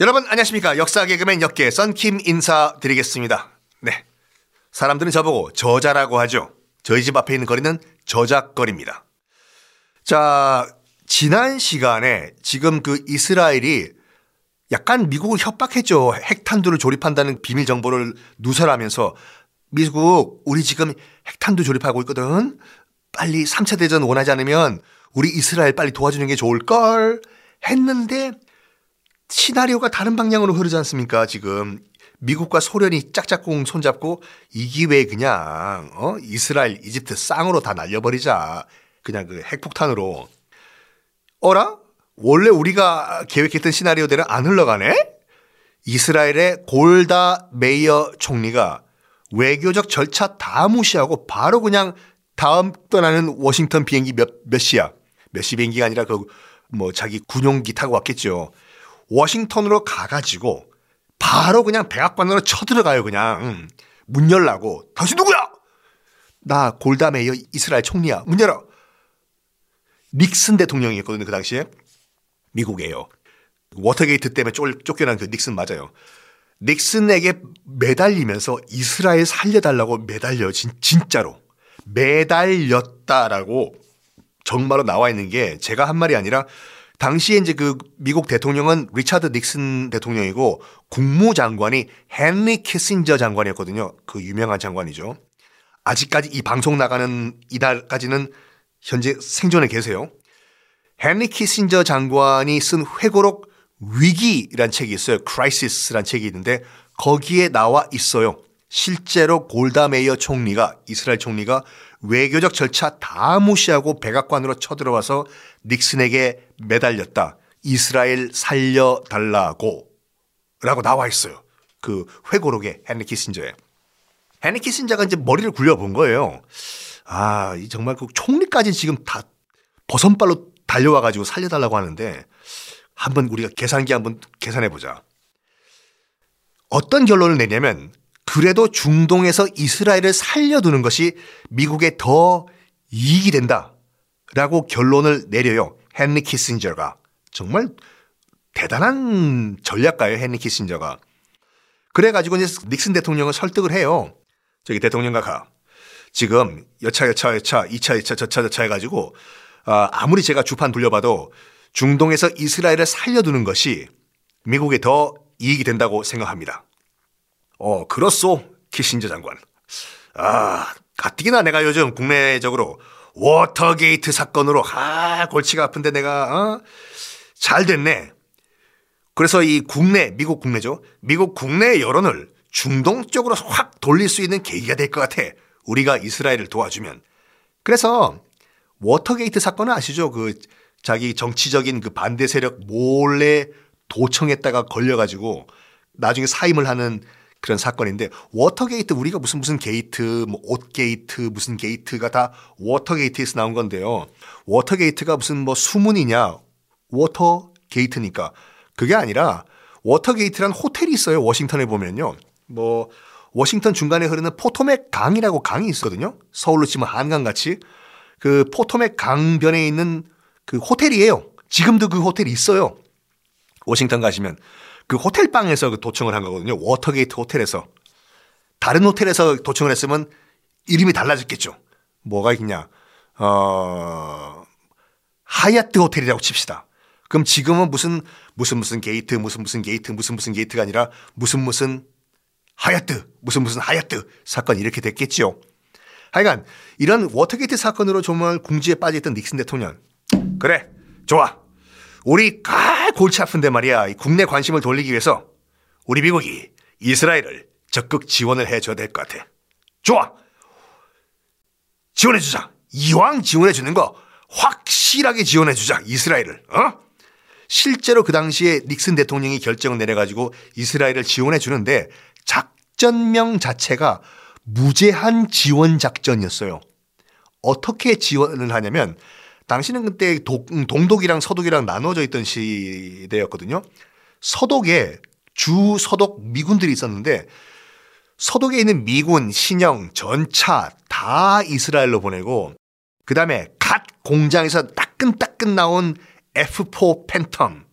여러분 안녕하십니까 역사 개그맨 역계 썬킴 인사드리겠습니다. 네, 사람들은 저보고 저자라고 하죠. 저희 집 앞에 있는 거리는 저작거리입니다. 자, 지난 시간에 지금 그 이스라엘이 약간 미국을 협박했죠. 핵탄두를 조립한다는 비밀 정보를 누설하면서 미국 우리 지금 핵탄두 조립하고 있거든. 빨리 3차 대전 원하지 않으면 우리 이스라엘 빨리 도와주는 게 좋을 걸 했는데 시나리오가 다른 방향으로 흐르지 않습니까? 지금 미국과 소련이 짝짝꿍 손잡고 이 기회에 그냥 어? 이스라엘, 이집트 쌍으로 다 날려버리자. 그냥 그 핵폭탄으로. 어라? 원래 우리가 계획했던 시나리오대로 안 흘러가네? 이스라엘의 골다 메이어 총리가 외교적 절차 다 무시하고 바로 그냥 다음 떠나는 워싱턴 비행기 몇, 몇 시야? 몇 시 비행기가 아니라 그 뭐 자기 군용기 타고 왔겠죠. 워싱턴으로 가가지고 바로 그냥 백악관으로 쳐들어가요 그냥. 음. 문 열라고. 당신 누구야? 나 골다 메이어 이스라엘 총리야. 문 열어. 닉슨 대통령이었거든요 그 당시에. 미국이에요. 워터게이트 때문에 쫓, 쫓겨난 그 닉슨 맞아요. 닉슨에게 매달리면서 이스라엘 살려달라고 매달려 진, 진짜로. 매달렸다라고 정말로 나와 있는 게 제가 한 말이 아니라 당시에 이제 그 미국 대통령은 리차드 닉슨 대통령이고 국무장관이 헨리 키신저 장관이었거든요. 그 유명한 장관이죠. 아직까지 이 방송 나가는 이달까지는 현재 생존해 계세요. 헨리 키신저 장관이 쓴 회고록 위기란 책이 있어요. Crisis란 책이 있는데 거기에 나와 있어요. 실제로 골다 메이어 총리가 이스라엘 총리가 외교적 절차 다 무시하고 백악관으로 쳐들어와서 닉슨에게 매달렸다. 이스라엘 살려달라고 라고 나와 있어요. 그 회고록에 헨리 키신저에. 헨리 키신저가 이제 머리를 굴려본 거예요. 아, 정말 그 총리까지 지금 다 버선발로 달려와 가지고 살려달라고 하는데 한번 우리가 계산기 한번 계산해 보자. 어떤 결론을 내냐면 그래도 중동에서 이스라엘을 살려두는 것이 미국에 더 이익이 된다. 라고 결론을 내려요. 헨리 키신저가. 정말 대단한 전략가예요. 헨리 키신저가. 그래가지고 이제 닉슨 대통령을 설득을 해요. 저기 대통령과 가. 지금 여차 여차 여차 2차 2차 저차 저차 해가지고 아무리 제가 주판 돌려봐도 중동에서 이스라엘을 살려두는 것이 미국에 더 이익이 된다고 생각합니다. 어, 그렇소, 키신저 장관. 아, 가뜩이나 내가 요즘 국내적으로 워터게이트 사건으로 아, 골치가 아픈데 내가 어? 잘 됐네. 그래서 이 국내, 미국 국내죠. 미국 국내 여론을 중동 쪽으로 확 돌릴 수 있는 계기가 될 것 같아. 우리가 이스라엘을 도와주면. 그래서 워터게이트 사건은 아시죠? 그 자기 정치적인 그 반대 세력 몰래 도청했다가 걸려가지고 나중에 사임을 하는 그런 사건인데 워터게이트 우리가 무슨 무슨 게이트 뭐 옷게이트 무슨 게이트가 다 워터게이트에서 나온 건데요. 워터게이트가 무슨 뭐 수문이냐 워터게이트니까 그게 아니라 워터게이트란 호텔이 있어요. 워싱턴에 보면요. 뭐 워싱턴 중간에 흐르는 포토맥 강이라고 강이 있거든요. 서울로 치면 한강 같이 그 포토맥 강변에 있는 그 호텔이에요. 지금도 그 호텔이 있어요. 워싱턴 가시면 그 호텔 방에서 그 도청을 한 거거든요. 워터게이트 호텔에서. 다른 호텔에서 도청을 했으면 이름이 달라졌겠죠. 뭐가 있냐. 어, 하얏트 호텔이라고 칩시다. 그럼 지금은 무슨, 무슨 무슨 게이트, 무슨 무슨 게이트, 무슨 무슨 게이트가 아니라 무슨 무슨 하얏트, 무슨 무슨 하얏트 사건 이렇게 됐겠죠. 하여간 이런 워터게이트 사건으로 정말 궁지에 빠져있던 닉슨 대통령. 그래, 좋아. 우리가 골치 아픈데 말이야. 국내 관심을 돌리기 위해서 우리 미국이 이스라엘을 적극 지원을 해줘야 될 것 같아. 좋아. 지원해주자. 이왕 지원해주는 거 확실하게 지원해주자. 이스라엘을. 어? 실제로 그 당시에 닉슨 대통령이 결정을 내려가지고 이스라엘을 지원해주는데 작전명 자체가 무제한 지원 작전이었어요. 어떻게 지원을 하냐면 당시는 그때 음, 동독이랑 서독이랑 나눠져 있던 시대였거든요. 서독에 주 서독 미군들이 있었는데 서독에 있는 미군, 신형, 전차 다 이스라엘로 보내고 그 다음에 갓 공장에서 따끈따끈 나온 F4 팬텀,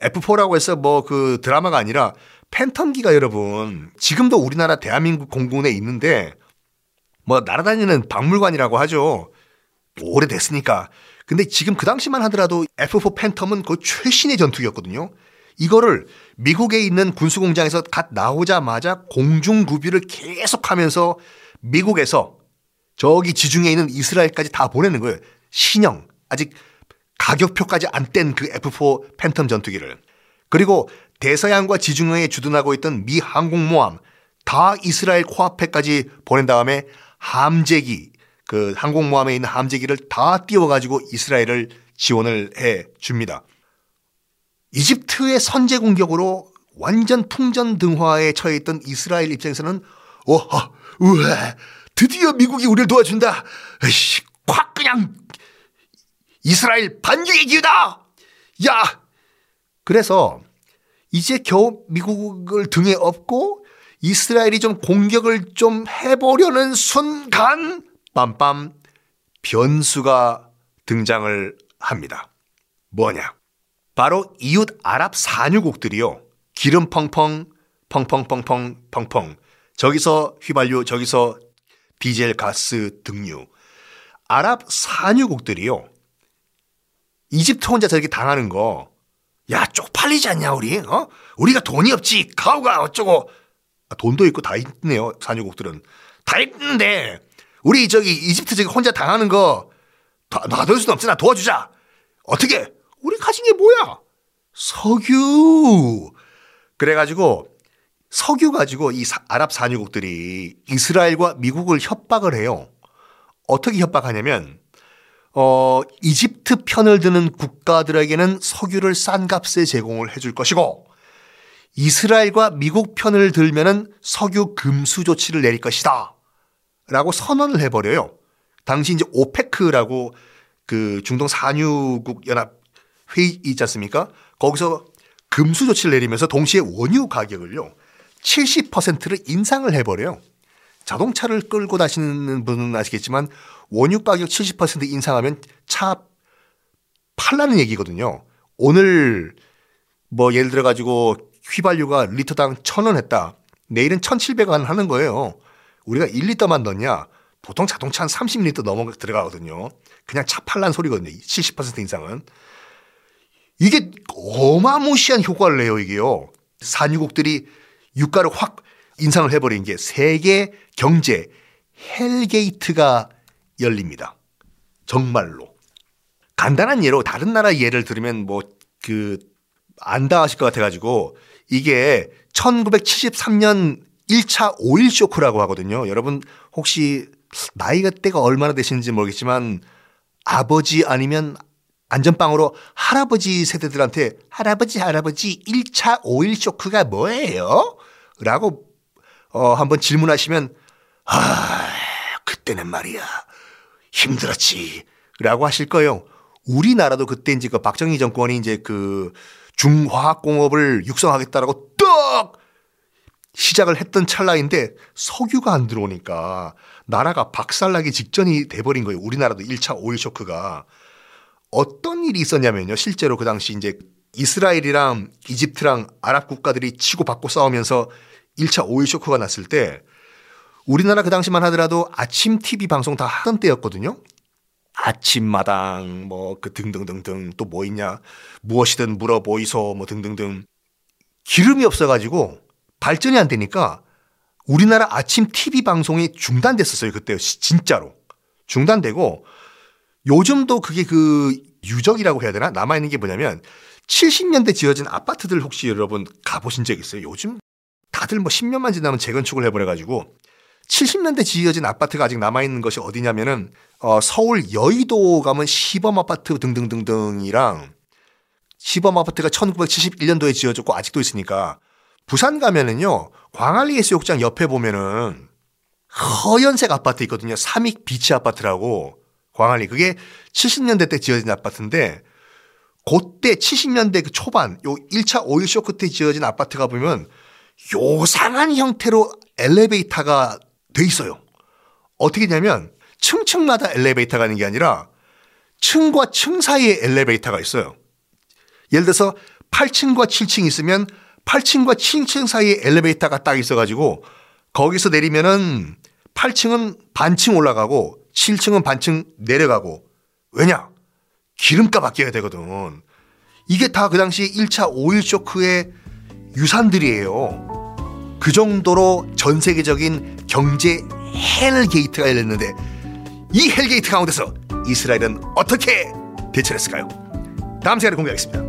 F4라고 해서 뭐 그 드라마가 아니라 팬텀기가 여러분 지금도 우리나라 대한민국 공군에 있는데 뭐 날아다니는 박물관이라고 하죠. 오래됐으니까. 근데 지금 그 당시만 하더라도 F4 팬텀은 그 최신의 전투기였거든요. 이거를 미국에 있는 군수공장에서 갓 나오자마자 공중구비를 계속하면서 미국에서 저기 지중해 있는 이스라엘까지 다 보내는 거예요. 신형 아직 가격표까지 안 뗀 그 F4 팬텀 전투기를 그리고 대서양과 지중해에 주둔하고 있던 미 항공모함 다 이스라엘 코앞에까지 보낸 다음에 함재기 그 항공모함에 있는 함재기를 다 띄워가지고 이스라엘을 지원을 해 줍니다. 이집트의 선제 공격으로 완전 풍전등화에 처해 있던 이스라엘 입장에서는 와, 우와, 드디어 미국이 우리를 도와준다. 에이씨, 콱 그냥 이스라엘 반격의 기회다. 야, 그래서 이제 겨우 미국을 등에 업고 이스라엘이 좀 공격을 좀 해보려는 순간 빰빰 변수가 등장을 합니다. 뭐냐? 바로 이웃 아랍 산유국들이요. 기름 펑펑, 펑펑펑펑, 펑펑. 저기서 휘발유, 저기서 디젤, 가스, 등유. 아랍 산유국들이요. 이집트 혼자 저렇게 당하는 거, 야, 쪽팔리지 않냐, 우리? 어? 우리가 돈이 없지. 가오가 어쩌고. 아, 돈도 있고 다 있네요, 산유국들은. 다 있는데, 우리 저기 이집트 저기 혼자 당하는 거, 놔둘 수는 없잖아. 도와주자. 어떻게? 우리 가진 게 뭐야? 석유. 그래가지고 석유 가지고 이 아랍 산유국들이 이스라엘과 미국을 협박을 해요. 어떻게 협박하냐면 어 이집트 편을 드는 국가들에게는 석유를 싼 값에 제공을 해줄 것이고 이스라엘과 미국 편을 들면은 석유 금수 조치를 내릴 것이다. 라고 선언을 해버려요. 당시 이제 오페크라고 그 중동 산유국 연합 회의 있지 않습니까? 거기서 금수 조치를 내리면서 동시에 원유 가격을요. 70%를 인상을 해버려요. 자동차를 끌고 다니는 분은 아시겠지만 원유 가격 70% 인상하면 차 팔라는 얘기거든요. 오늘 뭐 예를 들어 가지고 휘발유가 리터당 1,000원 했다. 내일은 1,700원 하는 거예요. 우리가 1리터만 넣냐? 보통 자동차 한 30리터 넘어 들어가거든요. 그냥 차 팔란 소리거든요. 70% 인상은. 이게 어마무시한 효과를 내요, 이게요. 산유국들이 유가를 확 인상을 해버린 게 세계 경제 hell gate가 열립니다. 정말로. 간단한 예로 다른 나라 예를 들으면 뭐 그 안다 하실 것 같아가지고 이게 1973년 1차 오일 쇼크라고 하거든요. 여러분 혹시 나이가 때가 얼마나 되시는지 모르겠지만 아버지 아니면 안전빵으로 할아버지 세대들한테 할아버지 할아버지 1차 오일 쇼크가 뭐예요? 라고 어 한번 질문하시면 아 그때는 말이야 힘들었지 라고 하실 거예요. 우리나라도 그때 이제 그 박정희 정권이 이제 그 중화학공업을 육성하겠다라고 떡 시작을 했던 찰나인데 석유가 안 들어오니까 나라가 박살나기 직전이 돼버린 거예요. 우리나라도 1차 오일 쇼크가. 어떤 일이 있었냐면요. 실제로 그 당시 이제 이스라엘이랑 이집트랑 아랍 국가들이 치고 받고 싸우면서 1차 오일 쇼크가 났을 때 우리나라 그 당시만 하더라도 아침 TV 방송 다 하던 때였거든요. 아침마당 뭐 그 등등등등 또 뭐 있냐 무엇이든 물어보이소 뭐 등등등 기름이 없어가지고 발전이 안 되니까 우리나라 아침 TV 방송이 중단됐었어요 그때 진짜로 중단되고 요즘도 그게 그 유적이라고 해야 되나? 남아있는 게 뭐냐면 70년대 지어진 아파트들 혹시 여러분 가보신 적 있어요? 요즘 다들 뭐 10년만 지나면 재건축을 해버려가지고 70년대 지어진 아파트가 아직 남아있는 것이 어디냐면은 어, 서울 여의도 가면 시범 아파트 등등등등이랑 시범 아파트가 1971년도에 지어졌고 아직도 있으니까 부산 가면은요 광안리 해수욕장 옆에 보면은 허연색 아파트 있거든요. 삼익 비치 아파트라고 광안리 그게 70년대 때 지어진 아파트인데 그때 70년대 그 초반 요 1차 오일 쇼크 때 지어진 아파트 가 보면 요상한 형태로 엘리베이터가 돼 있어요. 어떻게 냐면 층층마다 엘리베이터가 있는 게 아니라 층과 층 사이에 엘리베이터가 있어요. 예를 들어서 8층과 7층 있으면 8층과 7층 사이에 엘리베이터가 딱 있어가지고 거기서 내리면은 8층은 반층 올라가고 7층은 반층 내려가고 왜냐? 기름값 아껴야 되거든. 이게 다 그 당시 1차 오일 쇼크의 유산들이에요. 그 정도로 전 세계적인 경제 hell gate가 열렸는데 이 hell gate 가운데서 이스라엘은 어떻게 대처했을까요? 다음 시간에 공개하겠습니다.